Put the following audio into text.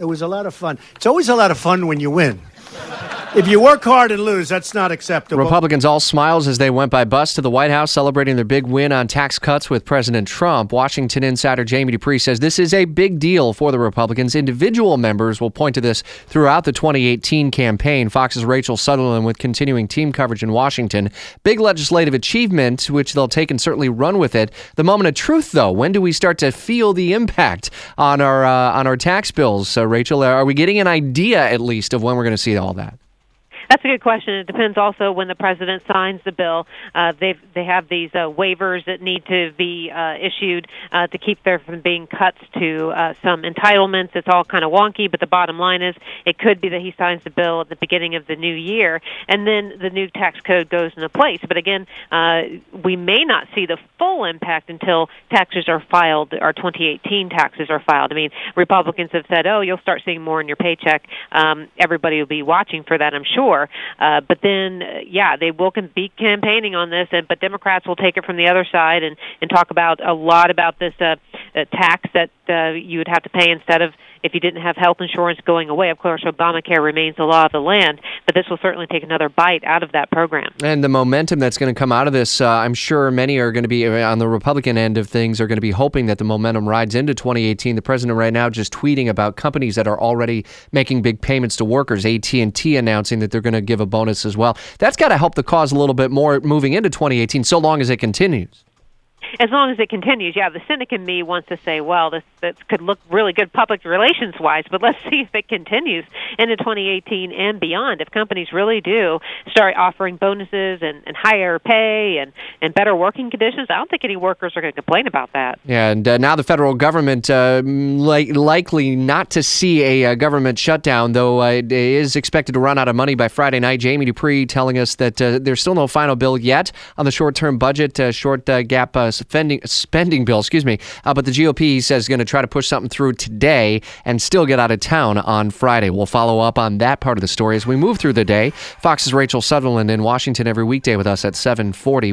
It was a lot of fun. It's always a lot of fun when you win. If you work hard and lose, that's not acceptable. Republicans all smiles as they went by bus to the White House celebrating their big win on tax cuts with President Trump. Washington insider Jamie Dupree says this is a big deal for the Republicans. Individual members will point to this throughout the 2018 campaign. Fox's Rachel Sutherland with continuing team coverage in Washington. Big legislative achievement, which they'll take and certainly run with it. The moment of truth, though, when do we start to feel the impact on our uh, on our tax bills? Uh, Rachel, are we getting an idea at least of when we're going to see all that? That's a good question. It depends also when the president signs the bill. Uh, they they have these uh, waivers that need to be uh, issued uh, to keep there from being cuts to uh, some entitlements. It's all kind of wonky, but the bottom line is it could be that he signs the bill at the beginning of the new year, and then the new tax code goes into place. But again, uh, we may not see the full impact until taxes are filed. Our 2018 taxes are filed. I mean, Republicans have said, "Oh, you'll start seeing more in your paycheck." Um, everybody will be watching for that, I'm sure. Uh, but then, uh, yeah, they will can be campaigning on this, and but Democrats will take it from the other side and and talk about a lot about this uh, uh, tax that uh, you would have to pay instead of if you didn't have health insurance going away. Of course, Obamacare remains the law of the land, but this will certainly take another bite out of that program. And the momentum that's going to come out of this, uh, I'm sure many are going to be uh, on the Republican end of things are going to be hoping that the momentum rides into 2018. The president right now just tweeting about companies that are already making big payments to workers. AT&T announcing that they're going to give a bonus as well. That's got to help the cause a little bit more moving into 2018, so long as it continues as long as it continues. Yeah, the cynic in me wants to say, well, this this could look really good public relations wise, but let's see if it continues into 2018 and beyond. If companies really do start offering bonuses and, and higher pay and and better working conditions, I don't think any workers are going to complain about that. Yeah, and uh, now the federal government uh, li- likely not to see a uh, government shutdown, though uh, it is expected to run out of money by Friday night. Jamie Dupree telling us that uh, there's still no final bill yet on the short-term budget, uh, short gap spending spending bill, excuse me. Uh, but the GOP says is going to try to push something through today and still get out of town on Friday. We'll follow up on that part of the story as we move through the day. Fox's Rachel Sutherland in Washington every weekday with us at 740.